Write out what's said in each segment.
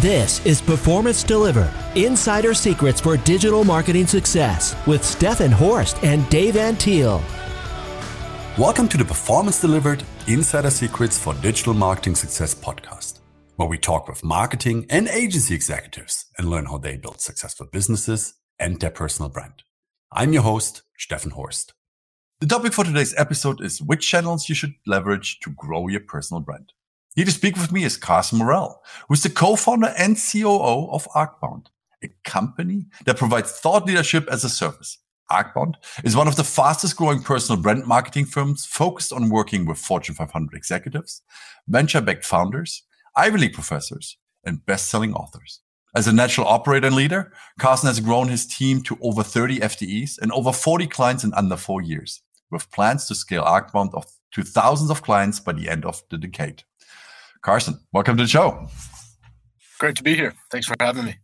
This is Performance Delivered Insider Secrets for Digital Marketing Success with Stefan Horst and Dave Antil. Welcome to the Performance Delivered Insider Secrets for Digital Marketing Success podcast, where we talk with marketing and agency executives and learn how they build successful businesses and their personal brand. I'm your host, Stefan Horst. The topic for today's episode is which channels you should leverage to grow your personal brand. Here to speak with me is Carson Morell, who is the co-founder and COO of Arcbound, a company that provides thought leadership as a service. Arcbound is one of the fastest growing personal brand marketing firms focused on working with Fortune 500 executives, venture backed founders, Ivy League professors, and best selling authors. As a natural operator and leader, Carson has grown his team to over 30 FTEs and over 40 clients in under four years, with plans to scale Arcbound to thousands of clients by the end of the decade. Carson, welcome to the show. Great to be here. Thanks for having me.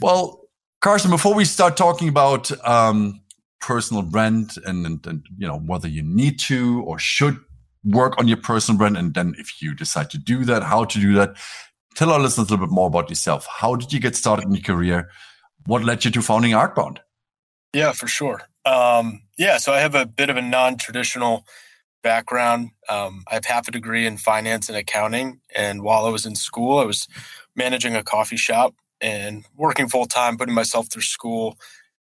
Well, Carson, before we start talking about um, personal brand and, and, and you know whether you need to or should work on your personal brand, and then if you decide to do that, how to do that, tell our listeners a little bit more about yourself. How did you get started in your career? What led you to founding Arcbound? Yeah, for sure. Um, yeah, so I have a bit of a non-traditional background. Um, I have half a degree in finance and accounting. And while I was in school, I was managing a coffee shop and working full time, putting myself through school.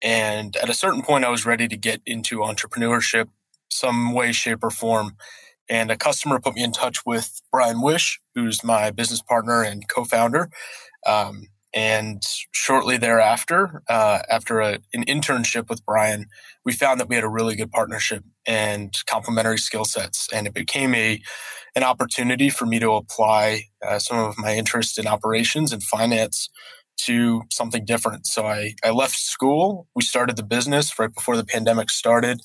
And at a certain point, I was ready to get into entrepreneurship, some way, shape, or form. And a customer put me in touch with Brian Wish, who's my business partner and co founder. Um, and shortly thereafter, uh, after a, an internship with Brian, we found that we had a really good partnership and complementary skill sets. And it became a an opportunity for me to apply uh, some of my interest in operations and finance to something different. So I, I left school. We started the business right before the pandemic started.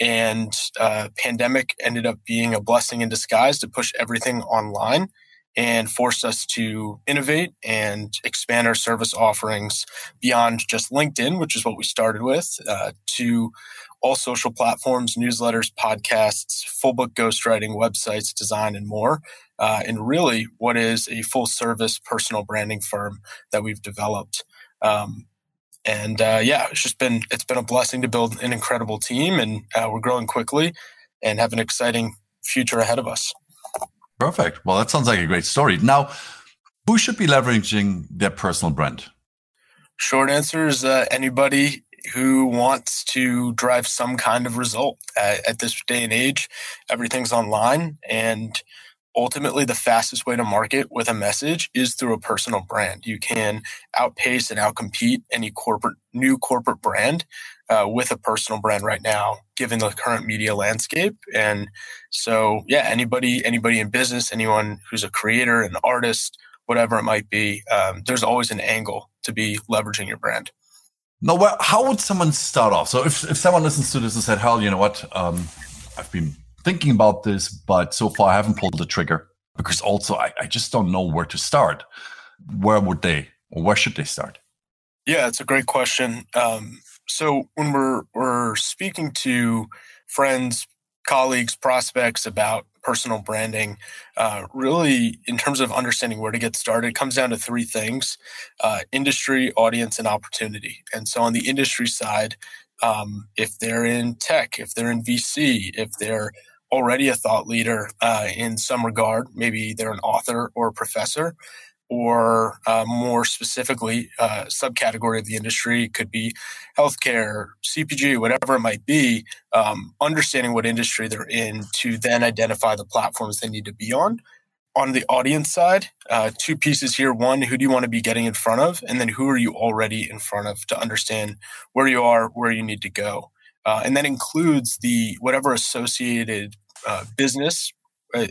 And uh, pandemic ended up being a blessing in disguise to push everything online and forced us to innovate and expand our service offerings beyond just LinkedIn, which is what we started with, uh, to all social platforms, newsletters, podcasts, full book ghostwriting, websites, design, and more. Uh, and really, what is a full service personal branding firm that we've developed. Um, and uh, yeah, it's just been it's been a blessing to build an incredible team, and uh, we're growing quickly and have an exciting future ahead of us. Perfect. Well, that sounds like a great story. Now, who should be leveraging their personal brand? Short answer is uh, anybody who wants to drive some kind of result. At, at this day and age, everything's online, and ultimately the fastest way to market with a message is through a personal brand. You can outpace and outcompete any corporate new corporate brand uh, with a personal brand right now, given the current media landscape. And so, yeah, anybody anybody in business, anyone who's a creator, an artist, whatever it might be, um, there's always an angle to be leveraging your brand. Now, well, how would someone start off? So if, if someone listens to this and said, hell, you know what? Um, I've been thinking about this, but so far I haven't pulled the trigger because also I, I just don't know where to start. Where would they or where should they start? Yeah, it's a great question. Um, so when we're we're speaking to friends, colleagues, prospects about personal branding, uh, really in terms of understanding where to get started, comes down to three things: uh, industry, audience, and opportunity. And so on the industry side, um, if they're in tech, if they're in VC, if they're already a thought leader uh, in some regard, maybe they're an author or a professor, or uh, more specifically, uh, subcategory of the industry could be healthcare, CPG, whatever it might be. Um, understanding what industry they're in to then identify the platforms they need to be on. On the audience side, uh, two pieces here. One, who do you want to be getting in front of? And then who are you already in front of to understand where you are, where you need to go. Uh, and that includes the whatever associated uh, business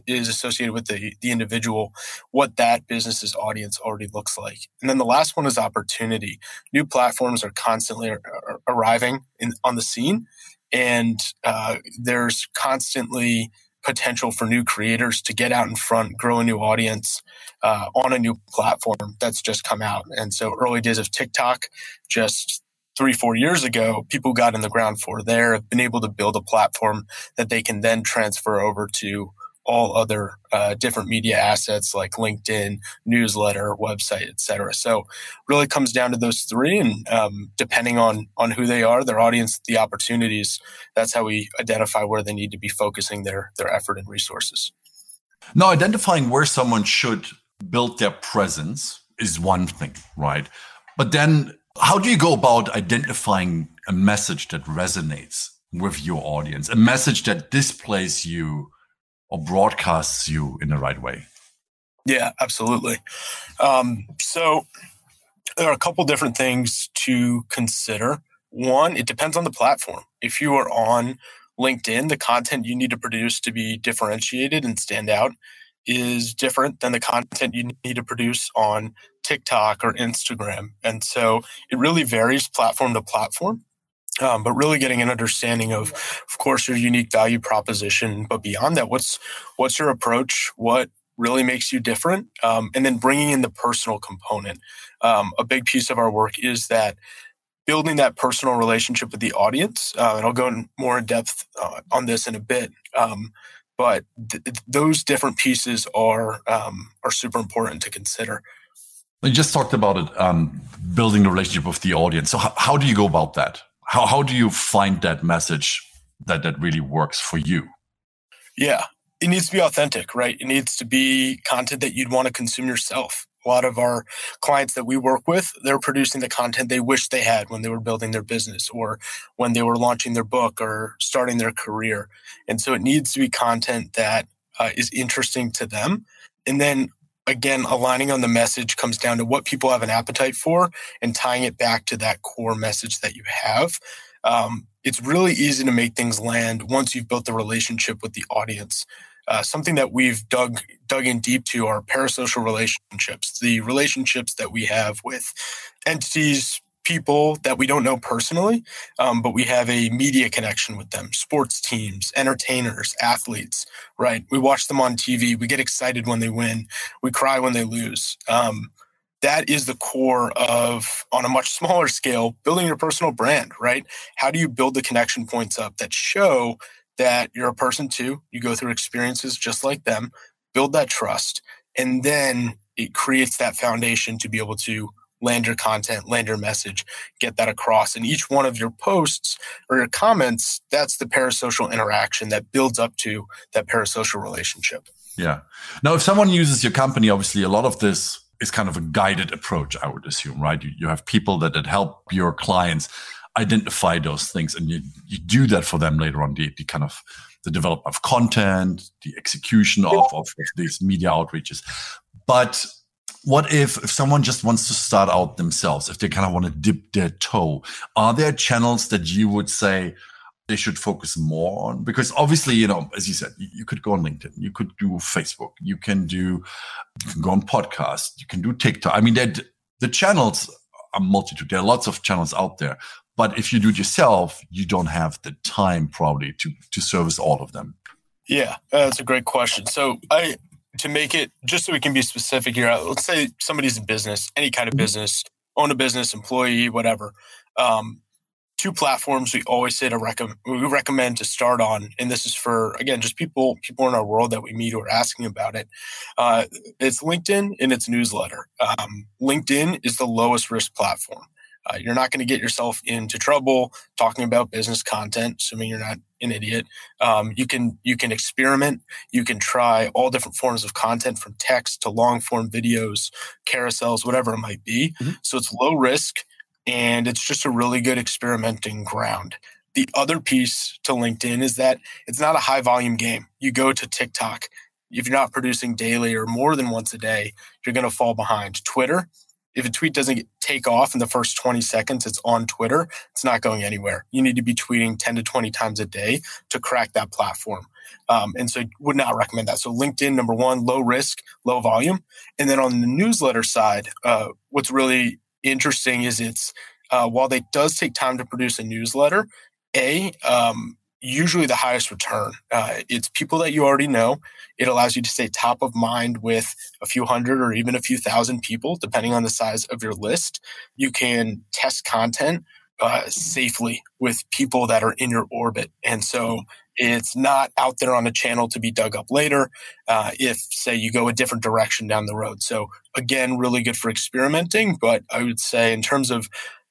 is associated with the, the individual, what that business's audience already looks like. And then the last one is opportunity. New platforms are constantly ar- ar- arriving in, on the scene, and uh, there's constantly potential for new creators to get out in front, grow a new audience uh, on a new platform that's just come out. And so, early days of TikTok, just three, four years ago, people got in the ground for there have been able to build a platform that they can then transfer over to all other uh, different media assets like LinkedIn, newsletter, website, etc. So really comes down to those three, and um, depending on on who they are, their audience, the opportunities, that's how we identify where they need to be focusing their their effort and resources. Now, identifying where someone should build their presence is one thing, right? But then, how do you go about identifying a message that resonates with your audience, a message that displays you or broadcasts you in the right way? Yeah, absolutely. Um, so there are a couple different things to consider. One, it depends on the platform. If you are on LinkedIn, the content you need to produce to be differentiated and stand out is different than the content you need to produce on TikTok or Instagram. And so it really varies platform to platform. Um, but really getting an understanding of, of course, your unique value proposition. But beyond that, what's what's your approach? What really makes you different? Um, and then bringing in the personal component. Um, a big piece of our work is that building that personal relationship with the audience. Uh, and I'll go in more in depth uh, on this in a bit. Um, but th- those different pieces are um, are super important to consider. You just talked about it, um, building the relationship with the audience. So, how, how do you go about that? How how do you find that message that that really works for you? Yeah, it needs to be authentic, right? It needs to be content that you'd want to consume yourself. A lot of our clients that we work with, they're producing the content they wish they had when they were building their business or when they were launching their book or starting their career. And so it needs to be content that uh, is interesting to them. And then again, aligning on the message comes down to what people have an appetite for and tying it back to that core message that you have. Um, it's really easy to make things land once you've built the relationship with the audience. Uh, something that we've dug dug in deep to are parasocial relationships, the relationships that we have with entities, people that we don't know personally, um, but we have a media connection with them. Sports teams, entertainers, athletes. Right? We watch them on TV. We get excited when they win. We cry when they lose. Um, that is the core of on a much smaller scale building your personal brand right how do you build the connection points up that show that you're a person too. You go through experiences just like them, build that trust, and then it creates that foundation to be able to land your content, land your message, get that across. And each one of your posts or your comments, that's the parasocial interaction that builds up to that parasocial relationship. Yeah. Now, if someone uses your company, obviously a lot of this is kind of a guided approach, I would assume, right? You, you have people that, that help your clients identify those things and you, you do that for them later on the, the kind of the development of content the execution of, of these media outreaches but what if, if someone just wants to start out themselves if they kind of want to dip their toe are there channels that you would say they should focus more on because obviously you know as you said you, could go on linkedin you could do facebook you can do you can go on podcast you can do tiktok i mean the channels are multitude there are lots of channels out there but if you do it yourself, you don't have the time probably to to service all of them. Yeah, that's a great question. So I to make it just so we can be specific here. Let's say somebody's in business, any kind of mm-hmm. business, own a business, employee, whatever. Um, two platforms we always say to recommend we recommend to start on, and this is for again just people people in our world that we meet who are asking about it. Uh, it's LinkedIn and it's newsletter. Um, LinkedIn is the lowest risk platform. Uh, you're not going to get yourself into trouble talking about business content, assuming you're not an idiot. Um, you can you can experiment. You can try all different forms of content, from text to long form videos, carousels, whatever it might be. Mm-hmm. So it's low risk, and it's just a really good experimenting ground. The other piece to LinkedIn is that it's not a high volume game. You go to TikTok. If you're not producing daily or more than once a day, you're going to fall behind. Twitter, if a tweet doesn't take off in the first 20 seconds, it's on Twitter, it's not going anywhere. You need to be tweeting 10 to 20 times a day to crack that platform. Um, and so would not recommend that. So LinkedIn, number one, low risk, low volume. And then on the newsletter side, uh, what's really interesting is it's, uh, while it does take time to produce a newsletter, A, um, usually the highest return. Uh, it's people that you already know. It allows you to stay top of mind with a few hundred or even a few thousand people, depending on the size of your list. You can test content uh, safely with people that are in your orbit. And so It's not out there on a channel to be dug up later uh, if, say, you go a different direction down the road. So, again, really good for experimenting. But I would say, in terms of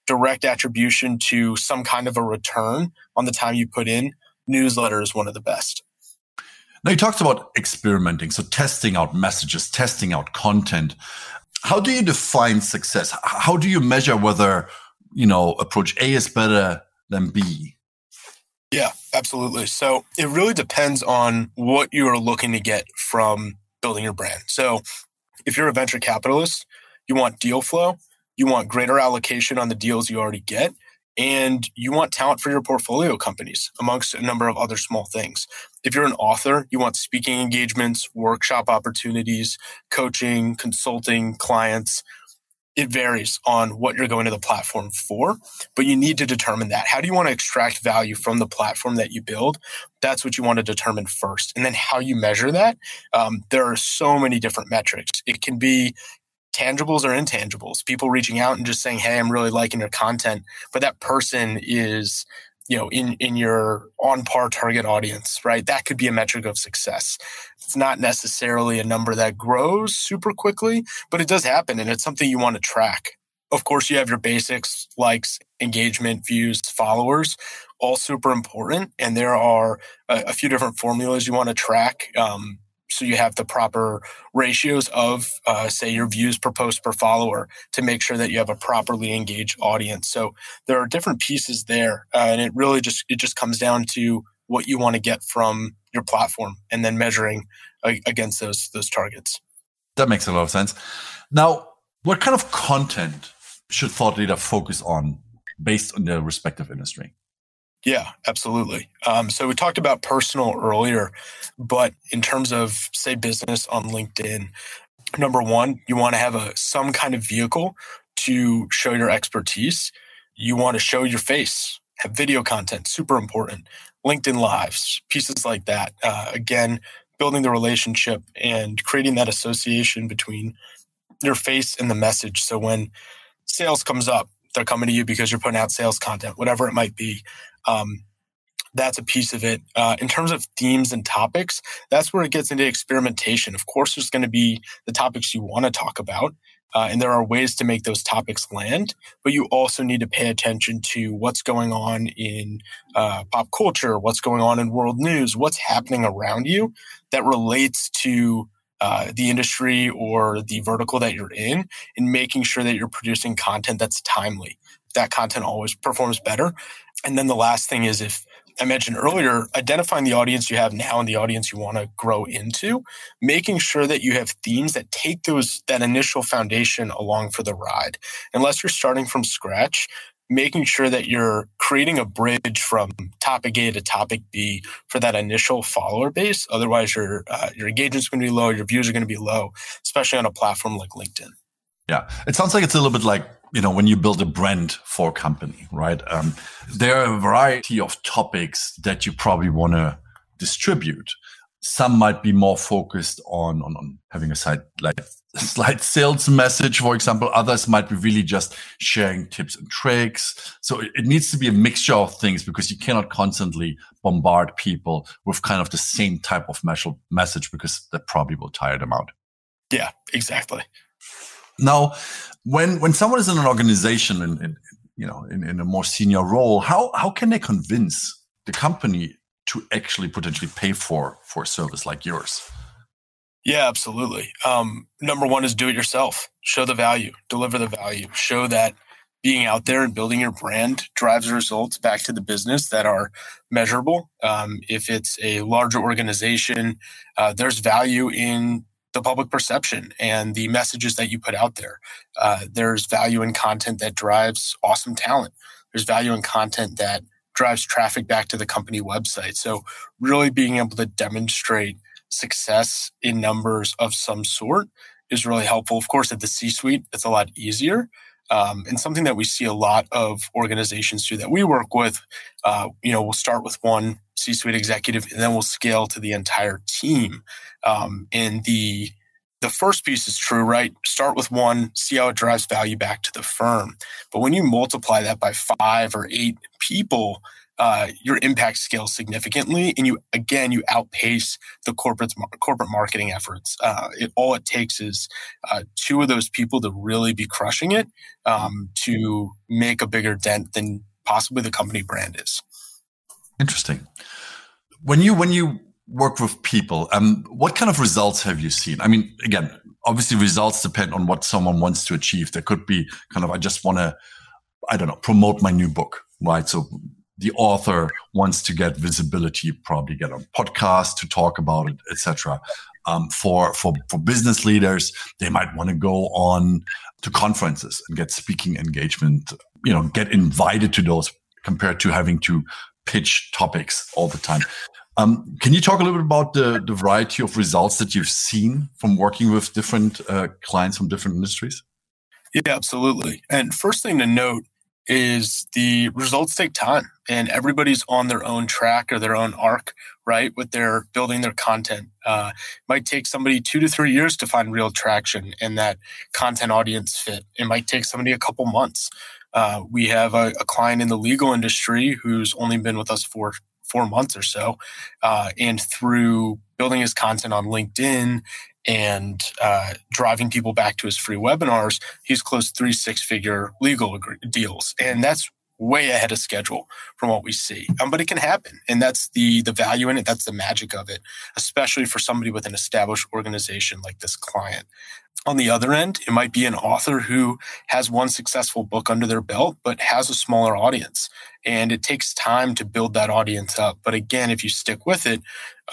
direct attribution to some kind of a return on the time you put in, newsletter is one of the best. Now, you talked about experimenting, so testing out messages, testing out content. How do you define success? How do you measure whether, you know, approach A is better than B? Yeah, absolutely. So it really depends on what you are looking to get from building your brand. So if you're a venture capitalist, you want deal flow, you want greater allocation on the deals you already get, and you want talent for your portfolio companies amongst a number of other small things. If you're an author, you want speaking engagements, workshop opportunities, coaching, consulting, clients. It varies on what you're going to the platform for, but you need to determine that. How do you want to extract value from the platform that you build? That's what you want to determine first. And then how you measure that. Um, there are so many different metrics. It can be tangibles or intangibles. People reaching out and just saying hey i'm really liking your content but that person is you know in in your on par target audience right? That could be a metric of success. It's not necessarily a number that grows super quickly but it does happen and it's something you want to track. Of course you have your basics likes engagement views followers all super important and there are a, a few different formulas you want to track um, so you have the proper ratios of uh, say your views per post per follower to make sure that you have a properly engaged audience. So there are different pieces there uh, and it really just it just comes down to what you want to get from your platform and then measuring uh, against those those targets. That makes a lot of sense. Now what kind of content should thought leader focus on based on their respective industry yeah, absolutely. Um, so we talked about personal earlier, but in terms of say business on LinkedIn, number one, you want to have a some kind of vehicle to show your expertise. You want to show your face, have video content, super important. LinkedIn lives, pieces like that. Uh, again, building the relationship and creating that association between your face and the message. So when sales comes up, they're coming to you because you're putting out sales content, whatever it might be. Um, that's a piece of it. Uh, in terms of themes and topics, that's where it gets into experimentation. Of course, there's going to be the topics you want to talk about, uh, and there are ways to make those topics land. But you also need to pay attention to what's going on in uh, pop culture, what's going on in world news, what's happening around you that relates to uh, the industry or the vertical that you're in, and making sure that you're producing content that's timely. That content always performs better and then the last thing is if I mentioned earlier, identifying the audience you have now and the audience you want to grow into, making sure that you have themes that take those that initial foundation along for the ride. Unless you're starting from scratch, making sure that you're creating a bridge from topic A to topic B for that initial follower base. Otherwise, your uh, your engagement's going to be low, your views are going to be low, especially on a platform like LinkedIn. Yeah, it sounds like it's a little bit like you know, when you build a brand for a company, right? Um, there are a variety of topics that you probably want to distribute. Some might be more focused on, on, on having a side like slight sales message, for example. Others might be really just sharing tips and tricks. So it, it needs to be a mixture of things because you cannot constantly bombard people with kind of the same type of message because that probably will tire them out. Yeah, exactly. Now, when when someone is in an organization and, and you know in, in a more senior role, how how can they convince the company to actually potentially pay for for a service like yours? Yeah, absolutely. Um, number one is do it yourself. Show the value, deliver the value, show that being out there and building your brand drives results back to the business that are measurable. Um, if it's a larger organization, uh, there's value in the public perception and the messages that you put out there. Uh, there's value in content that drives awesome talent. There's value in content that drives traffic back to the company website. So, really being able to demonstrate success in numbers of some sort is really helpful. Of course, at the C suite, it's a lot easier. Um, and something that we see a lot of organizations do that we work with, uh, you know, we'll start with one C-suite executive, and then we'll scale to the entire team. Um, and the the first piece is true, right? Start with one, see how it drives value back to the firm. But when you multiply that by five or eight people, uh, your impact scales significantly, and you again you outpace the corporate corporate marketing efforts. Uh, it, all it takes is uh, two of those people to really be crushing it um, to make a bigger dent than possibly the company brand is. Interesting. When you when you work with people, um, what kind of results have you seen? I mean, again, obviously results depend on what someone wants to achieve. There could be kind of, I just want to, I don't know, promote my new book, right? So the author wants to get visibility, probably get on podcast to talk about it, etc. Um, for for for business leaders, they might want to go on to conferences and get speaking engagement. You know, get invited to those compared to having to pitch topics all the time. Um, can you talk a little bit about the, the variety of results that you've seen from working with different uh, clients from different industries? Yeah, absolutely. And first thing to note is the results take time and everybody's on their own track or their own arc, right? With their building their content. Uh, might take somebody two to three years to find real traction in that content audience fit. It might take somebody a couple months. Uh, we have a, a, client in the legal industry who's only been with us for four months or so. Uh, and through building his content on LinkedIn and uh, driving people back to his free webinars, he's closed three six figure legal deals. And that's way ahead of schedule from what we see. Um, but it can happen. And that's the the value in it. That's the magic of it, especially for somebody with an established organization like this client. On the other end, it might be an author who has one successful book under their belt, but has a smaller audience. And it takes time to build that audience up. But again, if you stick with it,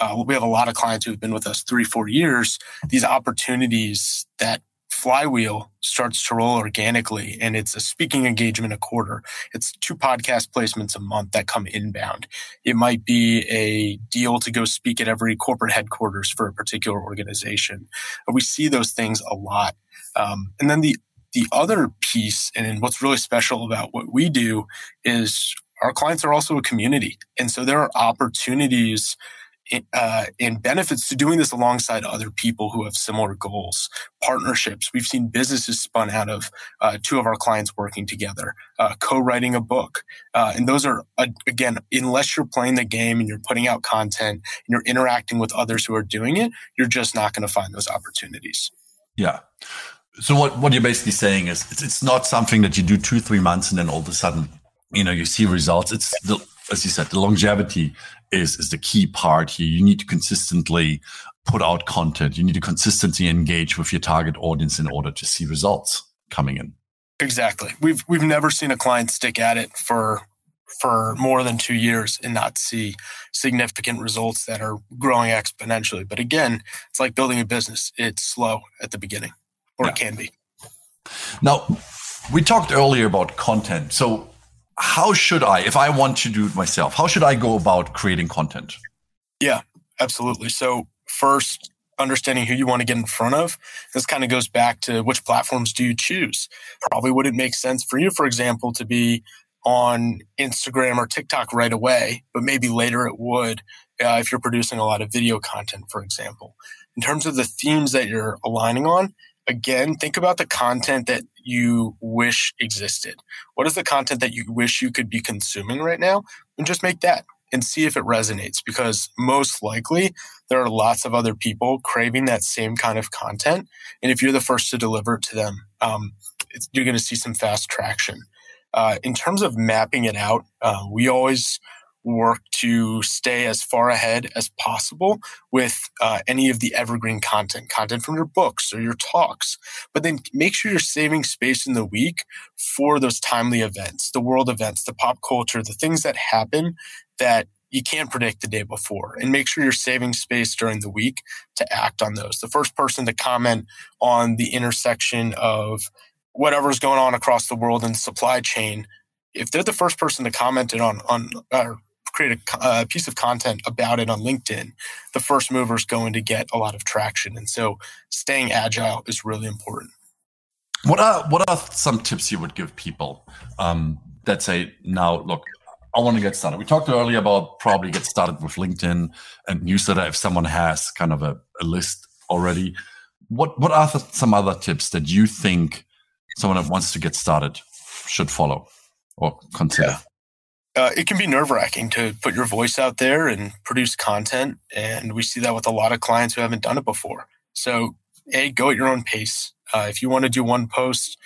uh, we have a lot of clients who have been with us three, four years. These opportunities that flywheel starts to roll organically and it's a speaking engagement a quarter. It's two podcast placements a month that come inbound. It might be a deal to go speak at every corporate headquarters for a particular organization. We see those things a lot. Um, and then the, the other piece and what's really special about what we do is our clients are also a community. And so there are opportunities uh, and benefits to doing this alongside other people who have similar goals. Partnerships. We've seen businesses spun out of uh, two of our clients working together, uh, co-writing a book, uh, and those are uh, again, unless you're playing the game and you're putting out content and you're interacting with others who are doing it, you're just not going to find those opportunities. Yeah. So what what you're basically saying is it's, it's not something that you do two three months and then all of a sudden you know you see results. It's the as you said, the longevity is, is the key part here. You need to consistently put out content. You need to consistently engage with your target audience in order to see results coming in. Exactly. We've we've never seen a client stick at it for for more than two years and not see significant results that are growing exponentially. But again, it's like building a business. It's slow at the beginning, or yeah. it can be. Now, we talked earlier about content. So how should I, if I want to do it myself, how should I go about creating content? Yeah, absolutely. So, first, understanding who you want to get in front of. This kind of goes back to which platforms do you choose? Probably wouldn't make sense for you, for example, to be on Instagram or TikTok right away, but maybe later it would uh, if you're producing a lot of video content, for example. In terms of the themes that you're aligning on, again, think about the content that you wish existed. What is the content that you wish you could be consuming right now? And just make that and see if it resonates because most likely there are lots of other people craving that same kind of content. And if you're the first to deliver it to them, um, you're going to see some fast traction. Uh, in terms of mapping it out, uh, we always work to stay as far ahead as possible with uh, any of the evergreen content, content from your books or your talks. But then make sure you're saving space in the week for those timely events, the world events, the pop culture, the things that happen that you can't predict the day before and make sure you're saving space during the week to act on those. The first person to comment on the intersection of whatever's going on across the world in the supply chain if they're the first person to comment it on on uh, create a, a, piece of content about it on LinkedIn, the first mover is going to get a lot of traction. And so staying agile is really important. What are what are some tips you would give people um, that say now look I want to get started. We talked earlier about probably get started with LinkedIn and newsletter if someone has kind of a, a list already. What what are some other tips that you think someone that wants to get started should follow or consider? Yeah. Uh, it can be nerve wracking to put your voice out there and produce content. And we see that with a lot of clients who haven't done it before. So, A, go at your own pace. Uh, if you want to do one post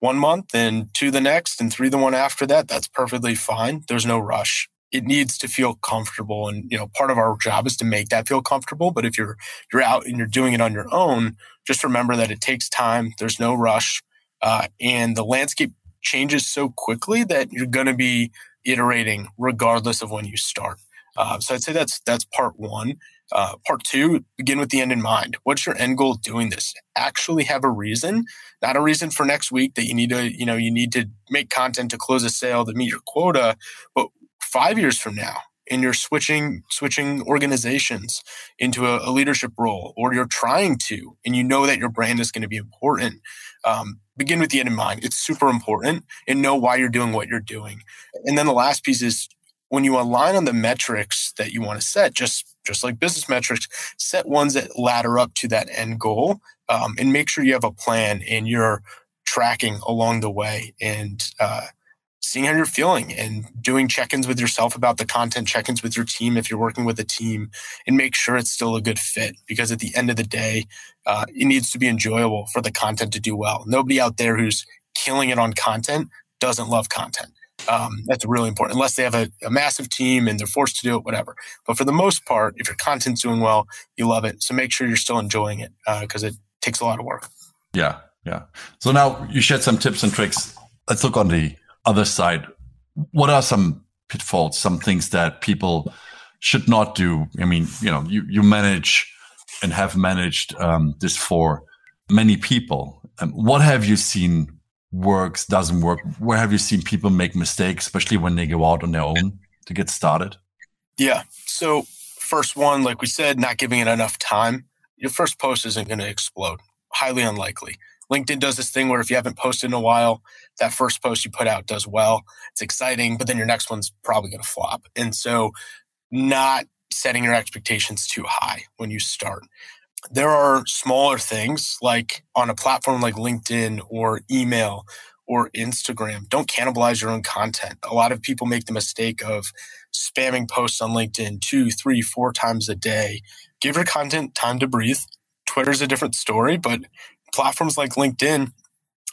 one month and two the next and three the one after that, that's perfectly fine. There's no rush. It needs to feel comfortable. And, you know, part of our job is to make that feel comfortable. But if you're, you're out and you're doing it on your own, just remember that it takes time. There's no rush. Uh, and the landscape changes so quickly that you're going to be iterating regardless of when you start. Uh, so I'd say that's that's part one. Uh, part two, begin with the end in mind. What's your end goal doing this? Actually have a reason, not a reason for next week that you need to, you know, you need to make content to close a sale to meet your quota, but five years from now, and you're switching switching organizations into a, a leadership role, or you're trying to, and you know that your brand is going to be important. Um, begin with the end in mind. It's super important, and know why you're doing what you're doing. And then the last piece is when you align on the metrics that you want to set, just just like business metrics, set ones that ladder up to that end goal, um, and make sure you have a plan and you're tracking along the way and uh, seeing how you're feeling and doing check-ins with yourself about the content, check-ins with your team if you're working with a team, and make sure it's still a good fit. Because at the end of the day, uh, it needs to be enjoyable for the content to do well. Nobody out there who's killing it on content doesn't love content. Um, that's really important, unless they have a, a, massive team and they're forced to do it, whatever. But for the most part, if your content's doing well, you love it. So make sure you're still enjoying it because uh, it takes a lot of work. Yeah, yeah. So now you shared some tips and tricks. Let's look on the other side. What are some pitfalls, some things that people should not do? I mean, you know, you, you manage and have managed um, this for many people. Um, what have you seen works, doesn't work? Where have you seen people make mistakes, especially when they go out on their own to get started? Yeah. So, first one, like we said, not giving it enough time. Your first post isn't going to explode. Highly unlikely. LinkedIn does this thing where if you haven't posted in a while, that first post you put out does well. It's exciting, but then your next one's probably going to flop. And so, not setting your expectations too high when you start there are smaller things like on a platform like LinkedIn or email or Instagram. Don't cannibalize your own content. A lot of people make the mistake of spamming posts on LinkedIn two, three, four times a day. Give your content time to breathe. Twitter's a different story, but platforms like LinkedIn,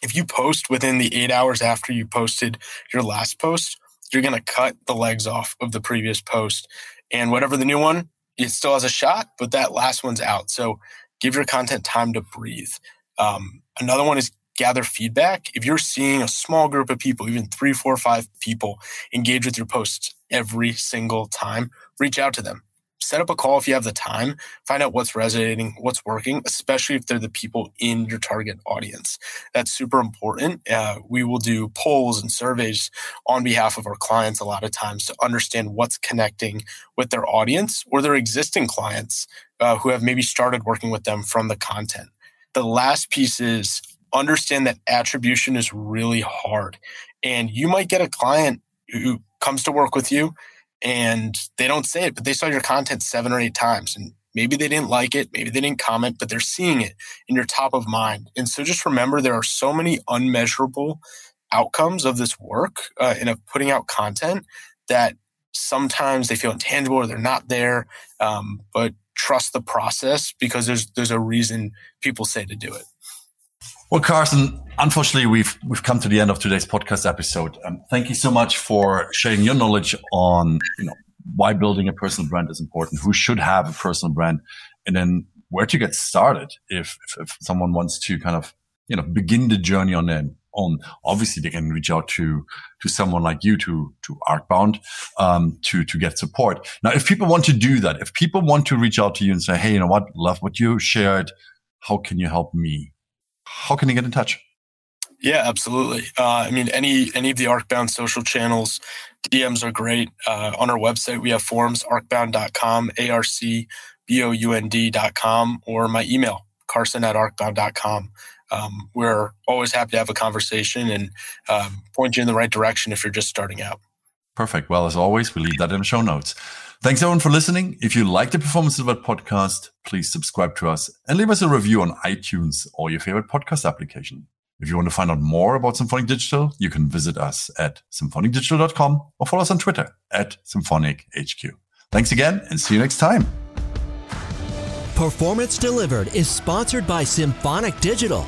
if you post within the eight hours after you posted your last post, you're going to cut the legs off of the previous post. And whatever the new one, it still has a shot, but that last one's out. So give your content time to breathe. Um, another one is gather feedback. If you're seeing a small group of people, even three, four, five people engage with your posts every single time, reach out to them set up a call if you have the time, find out what's resonating, what's working, especially if they're the people in your target audience. That's super important. Uh, we will do polls and surveys on behalf of our clients a lot of times to understand what's connecting with their audience or their existing clients uh, who have maybe started working with them from the content. The last piece is understand that attribution is really hard. And you might get a client who comes to work with you and they don't say it, but they saw your content seven or eight times. And maybe they didn't like it, maybe they didn't comment, but they're seeing it in your top of mind. And so just remember there are so many unmeasurable outcomes of this work uh, and of putting out content that sometimes they feel intangible or they're not there. Um, but trust the process because there's there's a reason people say to do it. Well, Carson, unfortunately, we've we've come to the end of today's podcast episode. Um, thank you so much for sharing your knowledge on you know why building a personal brand is important, who should have a personal brand, and then where to get started if, if, if someone wants to kind of you know begin the journey on their own. Obviously, they can reach out to to someone like you, to to Arcbound, um, to to get support. Now, if people want to do that, if people want to reach out to you and say, "Hey, you know what? Love what you shared. How can you help me?" How can you get in touch? Yeah, absolutely. Uh, I mean, any any of the Arcbound social channels, DMs are great. Uh, on our website, we have forums, arcbound.com, A-R-C-B-O-U-N-D.com, or my email, carson at arcbound.com. Um, we're always happy to have a conversation and um, point you in the right direction if you're just starting out. Perfect. Well, as always, we leave that in the show notes. Thanks everyone for listening. If you like the Performance Delivered podcast, please subscribe to us and leave us a review on iTunes or your favorite podcast application. If you want to find out more about Symphonic Digital, you can visit us at symphonicdigital.com or follow us on Twitter at SymphonicHQ. Thanks again and see you next time. Performance Delivered is sponsored by Symphonic Digital.